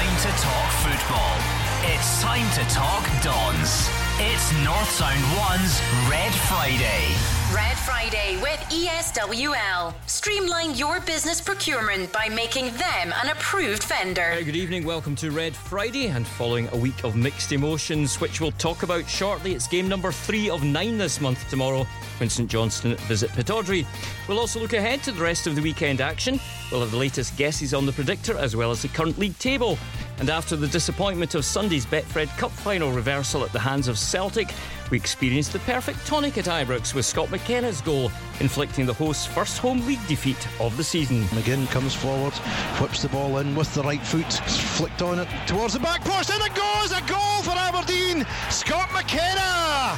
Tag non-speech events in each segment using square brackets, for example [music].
time to talk football. It's time to talk Dons. It's North Sound 1's Red Friday. Red Friday with ESWL. Streamline your business procurement by making them an approved vendor. Good evening, welcome to Red Friday. And following a week of mixed emotions, which we'll talk about shortly, it's game number three of nine this month tomorrow when St Johnstone visit Pittodrie. We'll also look ahead to the rest of the weekend action. We'll have the latest guesses on the predictor as well as the current league table. And after the disappointment of Sunday's Betfred Cup final reversal at the hands of Celtic, we experienced the perfect tonic at Ibrox with Scott McKenna's goal, inflicting the host's first home league defeat of the season. McGinn comes forward, whips the ball in with the right foot, flicked on it towards the back post, and it goes! A goal for Aberdeen! Scott McKenna!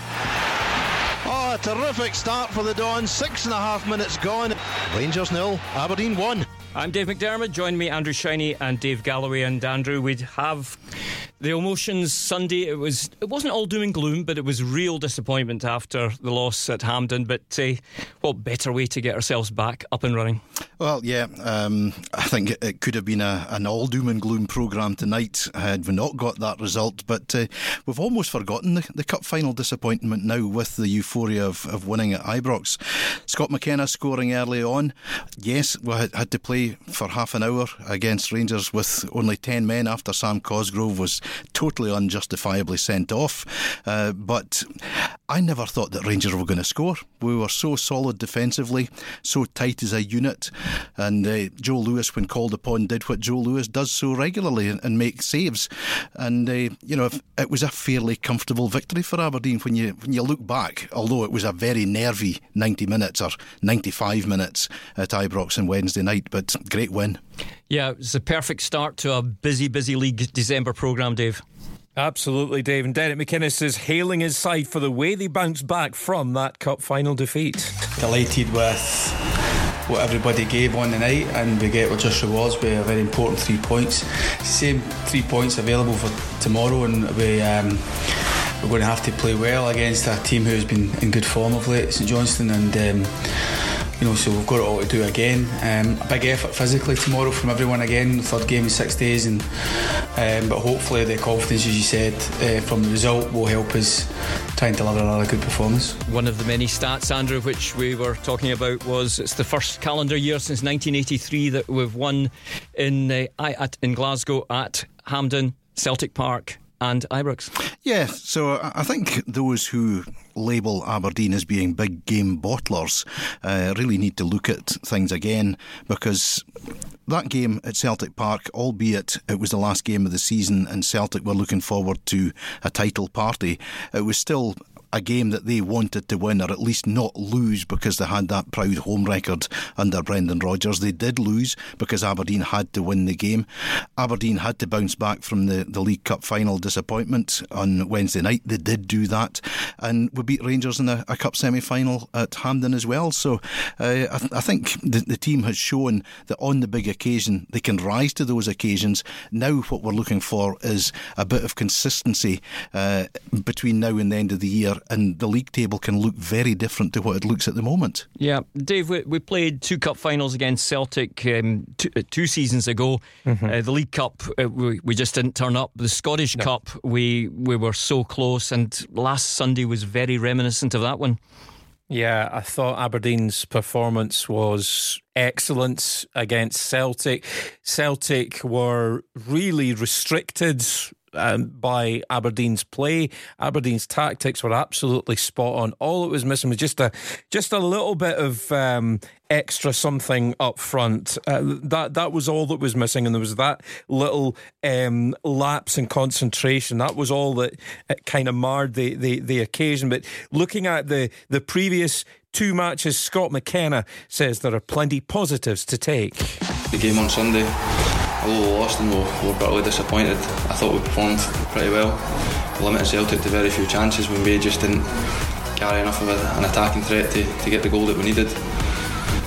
Oh, a terrific start for the Dons. Six and a half minutes gone. Rangers nil, Aberdeen one. I'm Dave Macdermid. Join me, Andrew Shiney and Dave Galloway. And Andrew, we'd have the emotions Sunday. It was it wasn't all doom and gloom, but it was real disappointment after the loss at Hampden. But uh, what better way to get ourselves back up and running? Well, yeah, um, I think it could have been a, an all doom and gloom programme tonight had we not got that result. But uh, we've almost forgotten the, the, cup final disappointment now with the euphoria of, of winning at Ibrox. Scott McKenna scoring early on. Yes, we had, had to play for half an hour against Rangers with only 10 men after Sam Cosgrove was totally unjustifiably sent off. Uh, but I never thought that Rangers were going to score. We were so solid defensively, so tight as a unit. And uh, Joe Lewis, when called upon, did what Joe Lewis does so regularly and, and make saves. And, uh, you know, it was a fairly comfortable victory for Aberdeen when you, when you look back, although it was a very nervy 90 minutes or 95 minutes at Ibrox on Wednesday night. But great win. Yeah, it's a perfect start to a busy, busy league December programme, Dave. Absolutely, Dave. And Derek McInnes is hailing his side for the way they bounced back from that cup final defeat. Delighted with what everybody gave on the night, and we get what just rewards with a very important three points. Same three points available for tomorrow, and we. Um, we're going to have to play well against a team who's been in good form of late, St Johnstone, and um, you know, so we've got it all to do again. Um, a big effort physically tomorrow from everyone again. Third game in six days, and um, but hopefully the confidence, as you said, uh, from the result will help us try and deliver another good performance. One of the many stats, Andrew, which we were talking about was it's the first calendar year since 1983 that we've won in uh, at, in Glasgow at Hampden, Celtic Park, and Ibrox. Yeah, so I think those who label Aberdeen as being big game bottlers uh, really need to look at things again because that game at Celtic Park, albeit it was the last game of the season and Celtic were looking forward to a title party, it was still a game that they wanted to win or at least not lose because they had that proud home record under Brendan Rodgers. They did lose because Aberdeen had to win the game. Aberdeen had to bounce back from the, the League Cup final disappointment on Wednesday night. They did do that. And we beat Rangers in a, a Cup semi final at Hampden as well. So uh, I, th- I, think the, the team has shown that on the big occasion they can rise to those occasions. Now, what we're looking for is a bit of consistency uh, between now and the end of the year and the league table can look very different to what it looks at the moment. Yeah, Dave, we, we played two cup finals against Celtic um, two, uh, two, seasons ago. Mm-hmm. Uh, the League Cup, uh, we, we just didn't turn up. The Scottish no. Cup, we we were so close, and last Sunday was very reminiscent of that one. Yeah, I thought Aberdeen's performance was excellent against Celtic. Celtic were really restricted um, by Aberdeen's play. Aberdeen's tactics were absolutely spot on. All it was missing was just a just a little bit of um, extra something up front. Uh, that that was all that was missing, and there was that little um, lapse in concentration. That was all that kind of marred the, the the occasion. But looking at the the previous two matches, Scott McKenna says there are plenty positives to take. The game on Sunday although we lost and we were bitterly disappointed, I thought we performed pretty well. limited Celtic to very few chances when we just didn't carry enough of an attacking threat to, to get the goal that we needed.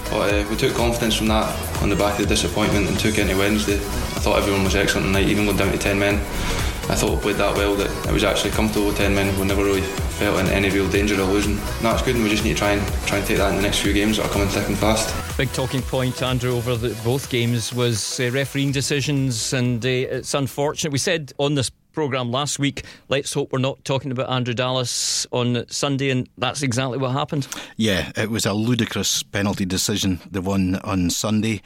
But uh, we took confidence from that on the back of the disappointment and took it into Wednesday. I thought everyone was excellent tonight, even going down to 10 men. I thought we played that well that it was actually comfortable with 10 men. We never really felt in any real danger of losing. That's good, and we just need to try and try and take that in the next few games that are coming thick and fast. Big talking point, Andrew, over the, both games was uh, refereeing decisions, and uh, it's unfortunate. We said on this programme last week. Let's hope we're not talking about Andrew Dallas on Sunday, and that's exactly what happened. Yeah, it was a ludicrous penalty decision, the one on Sunday.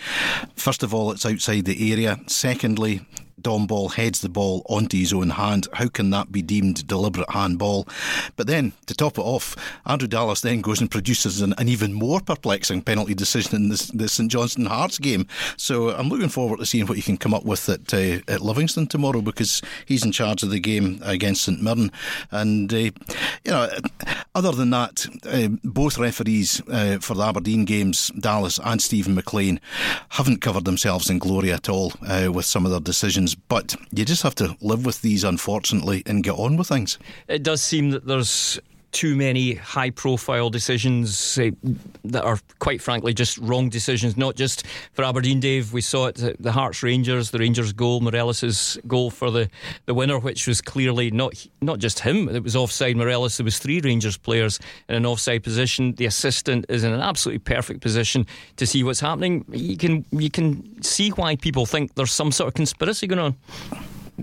First of all, it's outside the area. Secondly, Dom Ball heads the ball onto his own hand. How can that be deemed deliberate handball? But then, to top it off, Andrew Dallas then goes and produces an, an even more perplexing penalty decision in this, the St Johnstone Hearts game. So I'm looking forward to seeing what you can come up with at, uh, at Livingston tomorrow because he's in charge of the game against St Mirren. And, uh, you know, other than that, uh, both referees uh, for the Aberdeen games, Dallas and Steven McLean, haven't covered themselves in glory at all uh, with some of their decisions but you just have to live with these, unfortunately, and get on with things. It does seem that there's too many high profile decisions uh, that are quite frankly just wrong decisions. Not just for Aberdeen Dave. We saw it the Hearts Rangers the Rangers goal Morelos' goal for the, the winner which was clearly not not just him it was offside Morelos there was three Rangers players in an offside position. The assistant is in an absolutely perfect position to see what's happening. You can you can see why people think there's some sort of conspiracy going on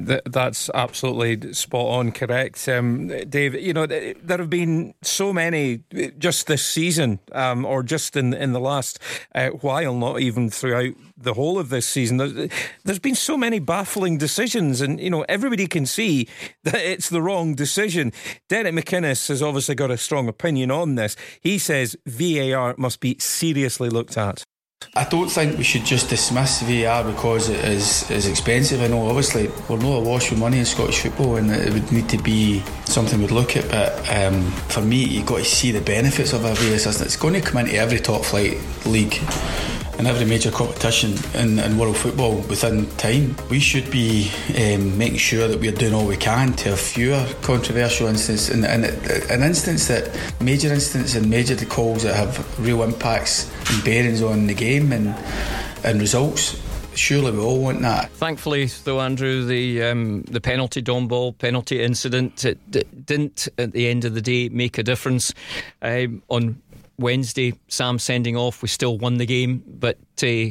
that's absolutely spot on, correct, um, Dave. You know, there have been so many just this season, um, or just in in the last uh, while, not even throughout the whole of this season. There's, there's been so many baffling decisions, and you know everybody can see that it's the wrong decision. Derek McInnes has obviously got a strong opinion on this. He says VAR must be seriously looked at. I don't think we should just dismiss VAR because it is, is expensive. I know obviously we're not awash with money in Scottish football and it would need to be something we'd look at but um, for me you've got to see the benefits of a VAR system. It's going to come into every top flight league in every major competition in, in, world football within time. We should be um, making sure that we're doing all we can to have fewer controversial incidents and, and an instance that major incidents and major calls that have real impacts and bearings on the game and and results surely we all want that. Thankfully, though, Andrew, the um, the penalty Dom Ball penalty incident it, didn't at the end of the day make a difference um, on Wednesday, Sam sending off, we still won the game, but uh,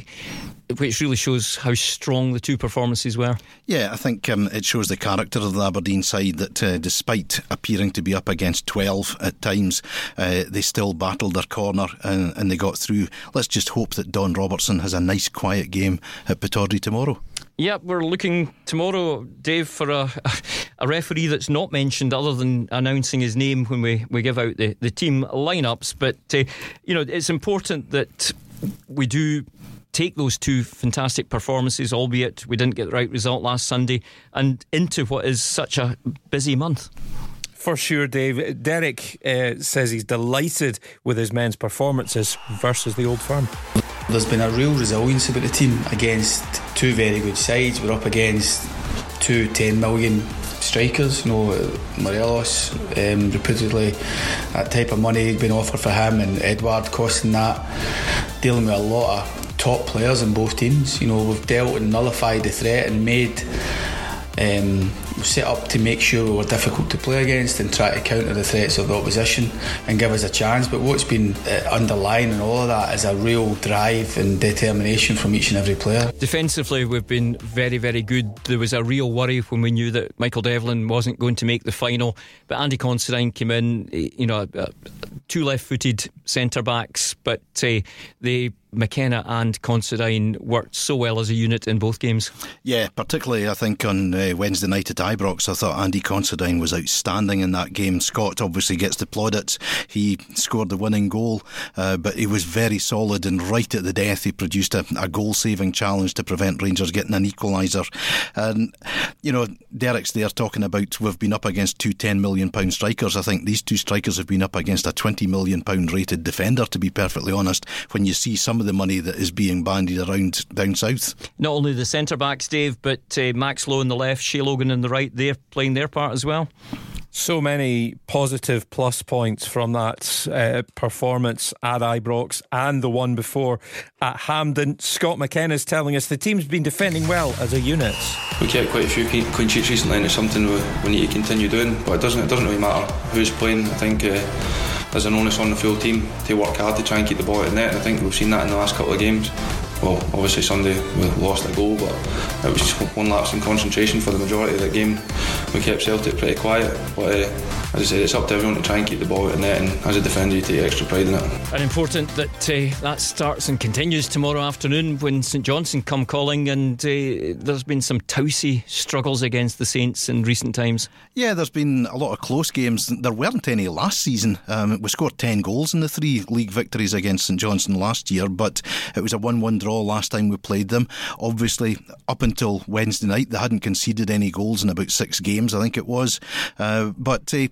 which really shows how strong the two performances were. Yeah, I think um, it shows the character of the Aberdeen side that uh, despite appearing to be up against 12 at times, uh, they still battled their corner and, and they got through. Let's just hope that Don Robertson has a nice, quiet game at Pittodrie tomorrow. Yep, we're looking tomorrow, Dave, for a, [laughs] a referee that's not mentioned other than announcing his name when we, we give out the, the team lineups. But, uh, you know, it's important that we do take those two fantastic performances, albeit we didn't get the right result last Sunday, and into what is such a busy month. For sure, Dave. Derek uh, says he's delighted with his men's performances versus the old firm. There's been a real resilience about the team against two very good sides. We're up against two 10 million strikers, you know, Morelos, um, reputedly that type of money had been offered for him, and Edouard costing that, dealing with a lot of top players in both teams. You know, we've dealt and nullified the threat and made um, set up to make sure we were difficult to play against and try to counter the threats of the opposition and give us a chance. But what's been uh, underlying in all of that is a real drive and determination from each and every player. Defensively, we've been very, very good. There was a real worry when we knew that Michael Devlin wasn't going to make the final, but Andy Considine came in, you know, two left footed centre backs, but uh, they McKenna and Considine worked so well as a unit in both games. Yeah, particularly I think on uh, Wednesday night at Ibrox, I thought Andy Considine was outstanding in that game. Scott obviously gets the plaudits. He scored the winning goal, uh, but he was very solid and right at the death he produced a, a goal saving challenge to prevent Rangers getting an equaliser. And, you know, Derek's there talking about we've been up against two £10 million strikers. I think these two strikers have been up against a £20 million rated defender, to be perfectly honest, when you see some of the money that is being bandied around down south. Not only the centre backs, Dave, but uh, Max Lowe on the left, Shay Logan on the right, they're playing their part as well. So many positive plus points from that uh, performance at Ibrox and the one before at Hampden. Scott McKenna is telling us the team's been defending well as a unit. We kept quite a few clean sheets recently, and it's something we, we need to continue doing. But it doesn't it doesn't really matter who's playing. I think. Uh, there's an onus on the full team to work hard to try and keep the ball at the net. And I think we've seen that in the last couple of games well, obviously Sunday we lost a goal, but it was one lapse in concentration for the majority of the game. We kept Celtic pretty quiet, but uh, as I said, it's up to everyone to try and keep the ball at the net, and as a defender, you take extra pride in it. And important that uh, that starts and continues tomorrow afternoon when St Johnstone come calling, and uh, there's been some tousy struggles against the Saints in recent times. Yeah, there's been a lot of close games. There weren't any last season. Um, we scored 10 goals in the three league victories against St Johnstone last year, but it was a 1 1 draw last time we played them. Obviously, up until Wednesday night, they hadn't conceded any goals in about six games, I think it was. Uh, but uh,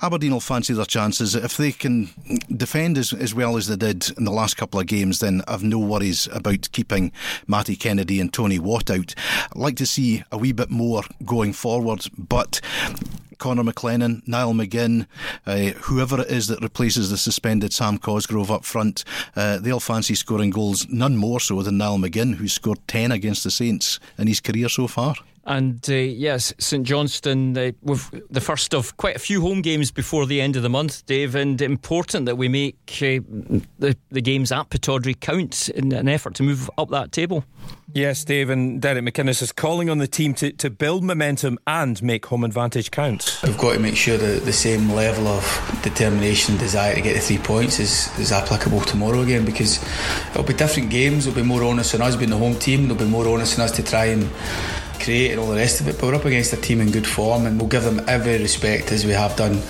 Aberdeen will fancy their chances. If they can defend as, as well as they did in the last couple of games, then I've no worries about keeping Matty Kennedy and Tony Watt out. I'd like to see a wee bit more going forward, but Connor McLennan, Niall McGinn, uh, whoever it is that replaces the suspended Sam Cosgrove up front, uh, they'll fancy scoring goals, none more so than Niall McGinn, who's scored 10 against the Saints in his career so far. And uh, yes, St Johnstone, uh, with the first of quite a few home games before the end of the month, Dave, and important that we make uh, the, the games at Pittodrie count in an effort to move up that table. Yes, Dave, and Derek McInnes is calling on the team to, to build momentum and make home advantage count. We've got to make sure that the same level of determination and desire to get the three points is, is applicable tomorrow again because it'll be different games, it'll be more onus on us being the home team, there'll be more onus on us to try and create and all the rest of it. But we're up against a team in good form, and we'll give them every respect as we have done.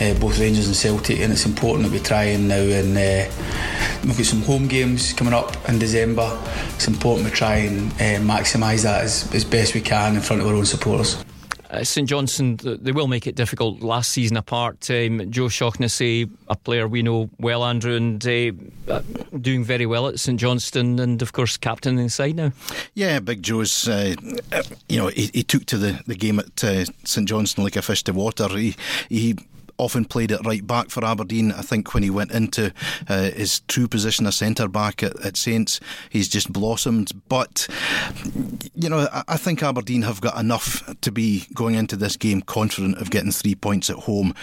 Uh, both Rangers and Celtic, and it's important that we try and now and uh, we've got some home games coming up in December. It's important we try and uh, maximise that as, as best we can in front of our own supporters. Uh, St Johnstone, they will make it difficult last season apart. Um, Joe Shaughnessy, a player we know well, Andrew, and uh, doing very well at St Johnstone, and of course, captain inside now. Yeah, Big Joe's, uh, you know, he, he, took to the, the game at uh, St Johnstone like a fish to water. He, he often played it right back for Aberdeen. I think when he went into uh, his true position as centre back at, at, Saints, he's just blossomed. But, you know, I, I, think Aberdeen have got enough to be going into this game confident of getting three points at home.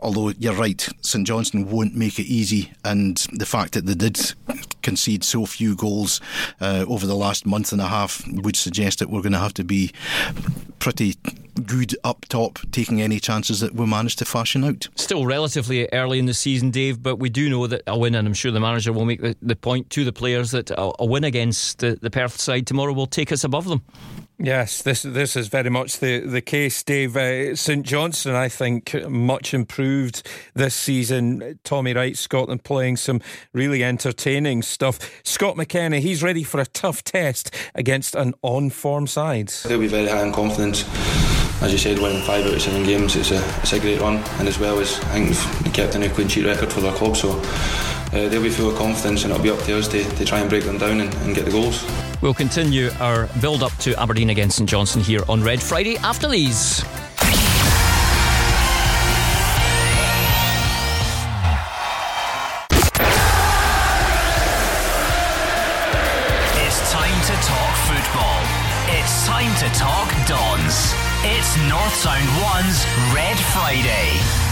Although you're right, St Johnstone won't make it easy, and the fact that they did concede so few goals uh, over the last month and a half would suggest that we're going to have to be pretty good up top, taking any chances that we manage to fashion out. Still relatively early in the season, Dave, but we do know that a win, and I'm sure the manager will make the, the point to the players that a, a win against the, the Perth side tomorrow will take us above them. Yes, this this is very much the, the case, Dave. Uh, St Johnstone, I think, much improved this season. Tommy Wright, Scotland playing some really entertaining stuff. Scott McKenna, he's ready for a tough test against an on form side. They'll be very high in confidence as you said, winning five out of seven games, it's a, it's a great run. And as well as I think they've kept a new clean sheet record for their club, so uh, they'll be full of confidence, and it'll be up to us to, to try and break them down and, and get the goals. We'll continue our build up to Aberdeen against St Johnstone here on Red Friday after these. It's time to talk football. It's time to talk Dons. It's North Sound 1's Red Friday.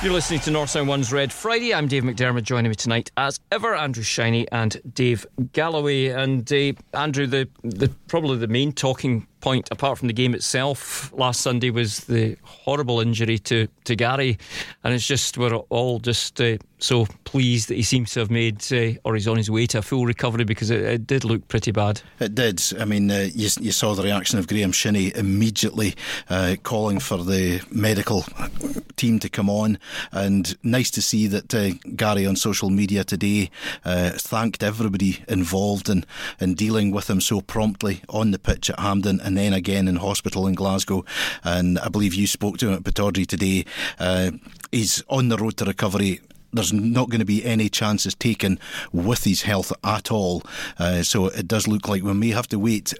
You're listening to North Sound 1's Red Friday. I'm Dave Macdermid. Joining me tonight, as ever, Andrew Shiny and Dave Galloway. And uh, Andrew, the, the probably the main talking point, apart from the game itself, last Sunday was the horrible injury to, to Gary. And it's just, we're all just uh, so pleased that he seems to have made, uh, or he's on his way to a full recovery because it, it did look pretty bad. It did. I mean, uh, you, you, saw the reaction of Graham Shinnie immediately uh, calling for the medical team to come on. And nice to see that uh, Gary on social media today uh, thanked everybody involved in, in dealing with him so promptly on the pitch at Hampden and then again in hospital in Glasgow. And I believe you spoke to him at Pittodrie today. Uh, he's on the road to recovery there's not going to be any chances taken with his health at all. Uh, so it does look like we may have to wait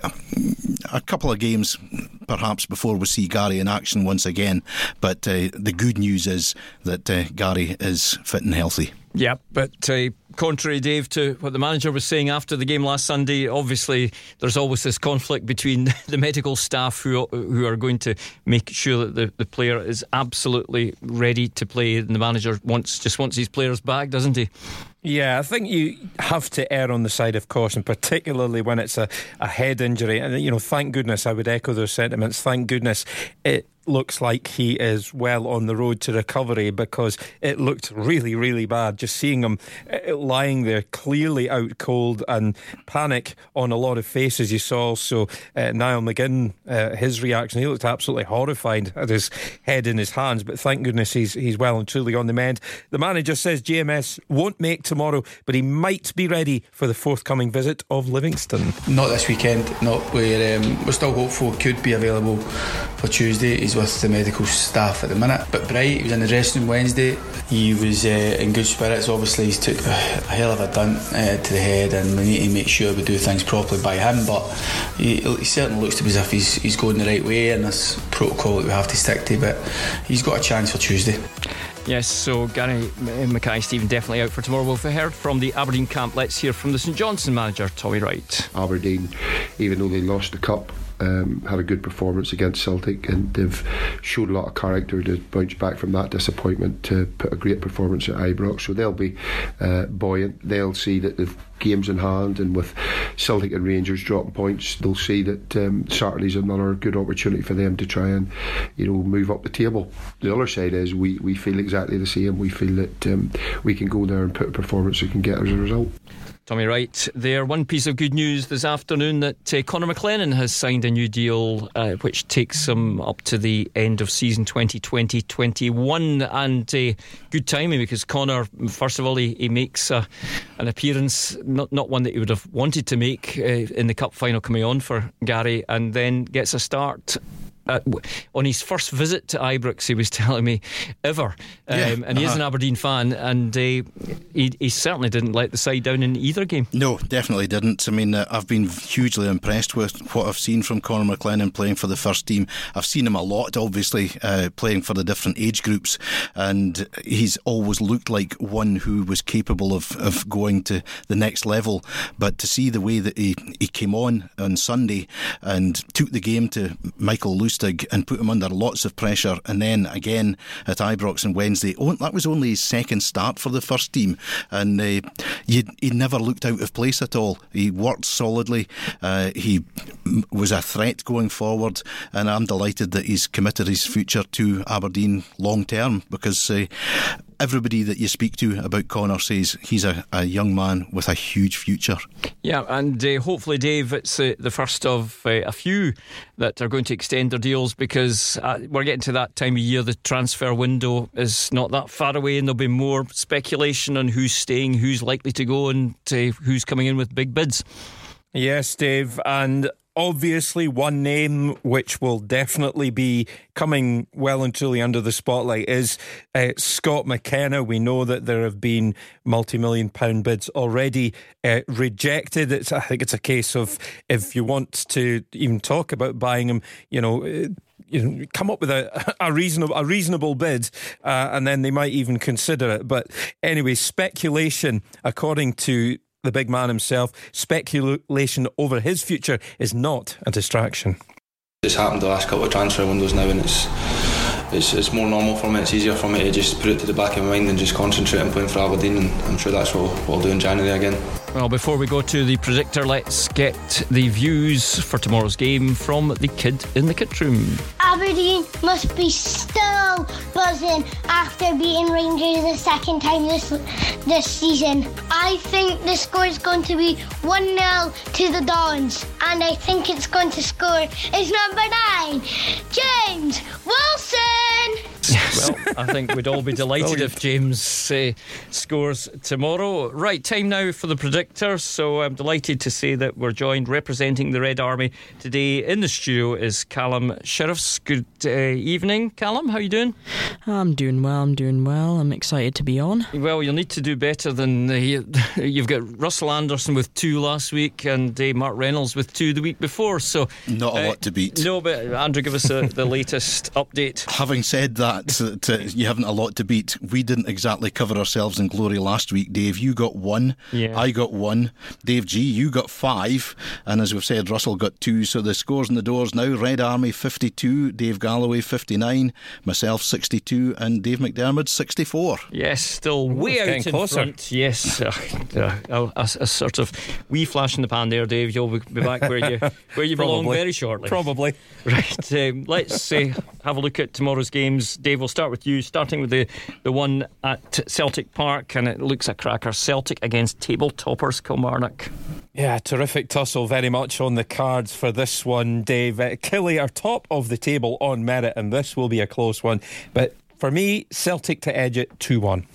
a couple of games perhaps before we see Gary in action once again. But uh, the good news is that uh, Gary is fit and healthy. Yeah, but uh, contrary, Dave, to what the manager was saying after the game last Sunday, obviously there's always this conflict between [laughs] the medical staff who who are going to make sure that the, the player is absolutely ready to play, and the manager wants just wants his players back, doesn't he? Yeah, I think you have to err on the side of caution, particularly when it's a, a head injury. And, you know, thank goodness, I would echo those sentiments. Thank goodness it looks like he is well on the road to recovery because it looked really, really bad. Just seeing him uh, lying there, clearly out cold and panic on a lot of faces. You saw also uh, Niall McGinn, uh, his reaction. He looked absolutely horrified at his head in his hands, but thank goodness he's, he's well and truly on the mend. The manager says GMS won't make tomorrow, but he might be ready for the forthcoming visit of Livingston. Not this weekend, not where um, we're still hopeful could be available for Tuesday. He's with the medical staff at the minute. But Bright, he was in the dressing room Wednesday. He was uh, in good spirits. Obviously, he's took a hell of a dunt uh, to the head, and we need to make sure we do things properly by him. But he, he certainly looks to be as if he's, he's going the right way in this protocol that we have to stick to. But he's got a chance for Tuesday. Yes, so Gary Mackay-Steven definitely out for tomorrow. We've heard from the Aberdeen camp. Let's hear from the St Johnstone manager, Tommy Wright. Aberdeen, even though they lost the cup, um, had a good performance against Celtic and they've showed a lot of character to bounce back from that disappointment to put a great performance at Ibrox. So they'll be uh, buoyant. They'll see that the games in hand and with Celtic and Rangers dropping points, they'll see that um, Saturday's another good opportunity for them to try and you know move up the table. The other side is we, we feel exactly the same. We feel that um, we can go there and put a performance we can get as a result. Tommy Wright there. One piece of good news this afternoon that uh, Connor McLennan has signed a new deal uh, which takes him up to the end of season 2020 21. And uh, good timing because Connor, first of all, he, he makes an appearance, not, not one that he would have wanted to make uh, in the cup final coming on for Gary, and then gets a start uh, on his first visit to Ibrox, he was [laughs] telling me ever, um, yeah, and he uh-huh. is an Aberdeen fan, and uh, he, he, certainly didn't let the side down in either game. No, definitely didn't. I mean, uh, I've been hugely impressed with what I've seen from Connor McLennan playing for the first team. I've seen him a lot, obviously, uh, playing for the different age groups, and he's always looked like one who was capable of, of going to the next level. But to see the way that he, he came on on Sunday and took the game to Michael And put him under lots of pressure. And then again at Ibrox on Wednesday, oh, that was only his second start for the first team, and uh, he, he never looked out of place at all. He worked solidly. Uh, he was a threat going forward, and I'm delighted that he's committed his future to Aberdeen long term because uh, everybody that you speak to about Connor says he's a, a young man with a huge future. Yeah, and uh, hopefully, Dave, it's uh, the first of uh, a few that are going to extend their deals because uh, we're getting to that time of year. The transfer window is not that far away, and there'll be more speculation on who's staying, who's likely to go, and uh, who's coming in with big bids. Yes, Dave, and obviously one name which will definitely be coming well and truly under the spotlight is uh, Scott McKenna. We know that there have been multi-million pound bids already uh, rejected. It's, I think it's a case of if you want to even talk about buying him, you know. Uh, you know, come up with a, [laughs] a reasonable a reasonable bid, uh, and then they might even consider it. But anyway, speculation, according to the big man himself, speculation over his future is not a distraction. It's happened the last couple of transfer windows now, and it's it's, it's more normal for me. It's easier for me to just put it to the back of my mind and just concentrate on playing for Aberdeen. And I'm sure that's what, what I'll do in January again. Well, before we go to the predictor, let's get the views for tomorrow's game from the kid in the kit room. Aberdeen must be still buzzing after beating Rangers the second time this this season. I think the score is going to be 1 0 to the Dons, and I think it's going to score is number nine, James Wilson. [laughs] Well, I think we'd all be [laughs] delighted if James uh, scores tomorrow. Right, time now for the predictor. So I'm delighted to say that we're joined representing the Red Army today in the studio is Callum Sheriffs. Good uh, evening, Callum. How are you doing? I'm doing well. I'm doing well. I'm excited to be on. Well, you'll need to do better than uh, [laughs] you've got Russell Anderson with two last week and uh, Mark Reynolds with two the week before. So not a uh, lot to beat. No, but Andrew, give us a, the [laughs] latest update. Having said that, to, you haven't a lot to beat. We didn't exactly cover ourselves in glory last week, Dave. You got one. Yeah. I got one. Dave G, you got five. And as we've said, Russell got two. So the scores in the doors now Red Army 52, Dave Galloway 59, myself 62, and Dave Macdermid 64. Yes, still way out in closer. front. Yes. [laughs] Uh, uh, a, a, sort of wee flash in the pan there, Dave. You'll be back where you [laughs] where you belong very shortly. Probably. Right. Um, let's uh, have a look at tomorrow's games. Dave, we'll start with you, starting with the, the one at Celtic Park, and it looks a cracker. Celtic against table toppers Kilmarnock. Yeah, terrific tussle very much on the cards for this one, Dave. Uh, Killie are top of the table on merit, and this will be a close one. But for me, Celtic to edge it 2 1.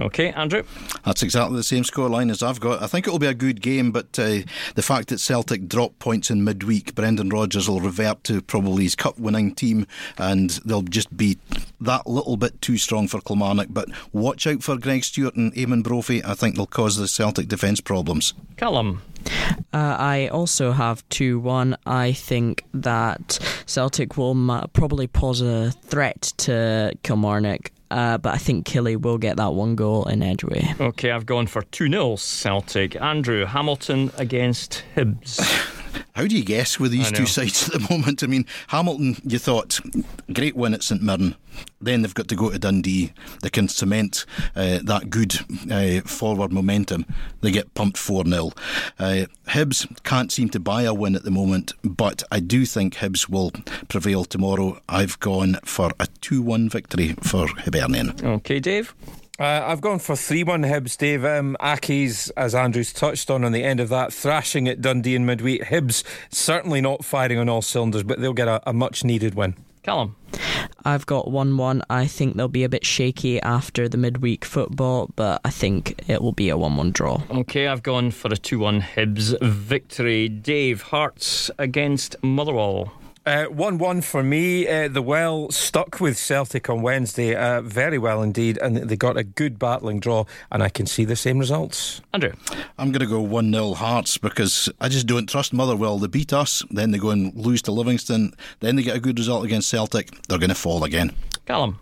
Okay, Andrew? That's exactly the same scoreline as I've got. I think it'll be a good game, but uh, the fact that Celtic drop points in midweek, Brendan Rodgers will revert to probably his cup winning team and they'll just be that little bit too strong for Kilmarnock. But watch out for Greg Stewart and Eamonn Brophy. I think they'll cause the Celtic defence problems. Callum? Uh, I also have 2 1. I think that Celtic will ma- probably pose a threat to Kilmarnock. Uh, but I think Killie will get that one goal in Edgeway. Okay, I've gone for 2 0 Celtic. Andrew Hamilton against Hibs. [laughs] How do you guess with these two sides at the moment? I mean, Hamilton, you thought, great win at St Mirren. Then they've got to go to Dundee. They can cement uh, that good uh, forward momentum. They get pumped 4 0. Uh, Hibs can't seem to buy a win at the moment, but I do think Hibs will prevail tomorrow. I've gone for a 2 1 victory for Hibernian. Okay, Dave. Uh, I've gone for 3 1 Hibs, Dave. Um, Accies, as Andrews touched on, on the end of that, thrashing at Dundee in midweek. Hibs certainly not firing on all cylinders, but they'll get a, a much needed win. Callum. I've got 1 1. I think they'll be a bit shaky after the midweek football, but I think it will be a 1 1 draw. Okay, I've gone for a 2 1 Hibs victory. Dave, Hearts against Motherwell. Uh, 1 1 for me. Uh, the well stuck with Celtic on Wednesday uh, very well indeed, and they got a good battling draw, and I can see the same results. Andrew? I'm going to go 1 0 Hearts because I just don't trust Motherwell. They beat us, then they go and lose to Livingston, then they get a good result against Celtic, they're going to fall again. Callum?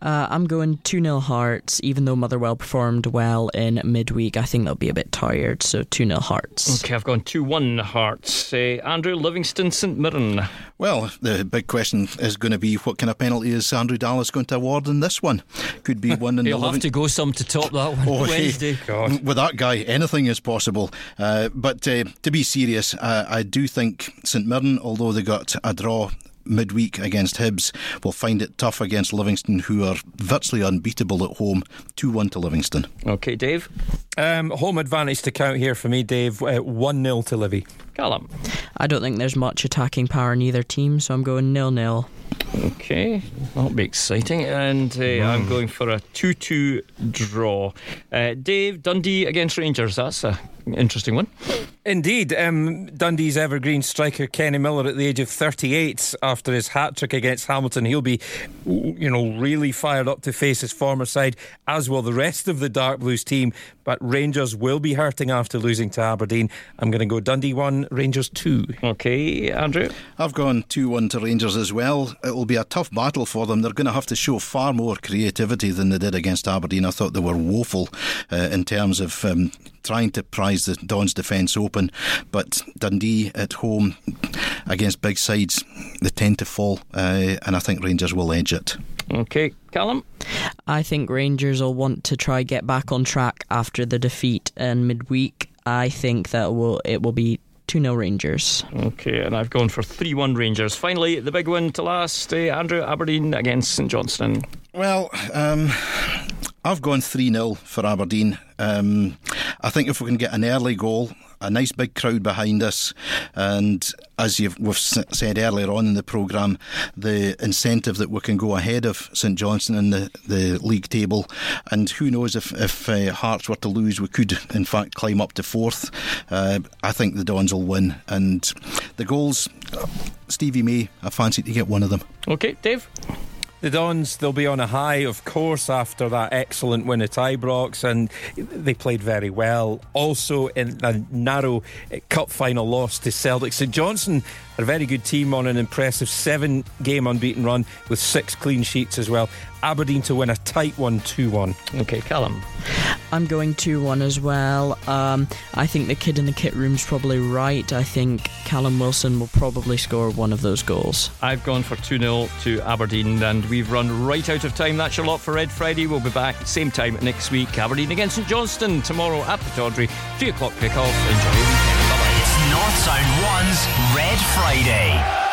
Uh, I'm going 2 0 Hearts, even though Motherwell performed well in midweek. I think they'll be a bit tired, so 2 0 Hearts. Okay, I've gone 2 1 Hearts. Uh, Andrew Livingston St Mirren. Well, the big question is going to be what kind of penalty is Andrew Dallas going to award in this one? Could be [laughs] one in He'll the have to go some to top that one [laughs] oh, [laughs] Wednesday. Hey, with that guy, anything is possible. Uh, but uh, to be serious, uh, I do think St Mirren, although they got a draw midweek against Hibs will find it tough against Livingston, who are virtually unbeatable at home. 2 1 to Livingston. Okay, Dave? Um, home advantage to count here for me, Dave. Uh, 1 0 to Livy. Callum? I don't think there's much attacking power in either team, so I'm going nil nil. Okay, that'll be exciting. And uh, mm. I'm going for a 2 2 draw. Uh, Dave, Dundee against Rangers. That's a interesting one. Indeed. Um, Dundee's evergreen striker Kenny Miller at the age of 38 after his hat trick against Hamilton. He'll be, you know, really fired up to face his former side, as will the rest of the Dark Blues team. But Rangers will be hurting after losing to Aberdeen. I'm going to go Dundee 1, Rangers 2. Okay, Andrew? I've gone 2 1 to Rangers as well. It will be a tough battle for them. They're going to have to show far more creativity than they did against Aberdeen. I thought they were woeful uh, in terms of um, trying to prise the Dons defence open. But Dundee at home against big sides, they tend to fall, uh, and I think Rangers will edge it. Okay, Callum? I think Rangers will want to try get back on track after the defeat in midweek. I think that will it will be 2 0 Rangers. Okay, and I've gone for 3 1 Rangers. Finally, the big one to last uh, Andrew Aberdeen against St Johnstone. Well, um, I've gone 3 0 for Aberdeen. Um, I think if we can get an early goal, a nice big crowd behind us, and as you've we've said earlier on in the programme, the incentive that we can go ahead of St Johnstone in the, the league table, and who knows if if uh, Hearts were to lose, we could in fact climb up to fourth. Uh, I think the Dons will win, and the goals. Stevie May, I fancy to get one of them. Okay, Dave. The Dons, they'll be on a high, of course, after that excellent win at Ibrox, and they played very well. Also, in a narrow eh, cup final loss to Celtic. St Johnstone a very good team on an impressive seven game unbeaten run with six clean sheets as well. Aberdeen to win a tight one 2 1. Okay, Callum. I'm going 2 1 as well. Um, I think the kid in the kit room's probably right. I think Callum Wilson will probably score one of those goals. I've gone for 2 0 to Aberdeen, and we've run right out of time. That's your lot for Red Friday. We'll be back same time next week. Aberdeen against St Johnstone tomorrow at Pittodrie. 3 o'clock kick off. Enjoy your weekend. It's North Sound 1's Red Friday.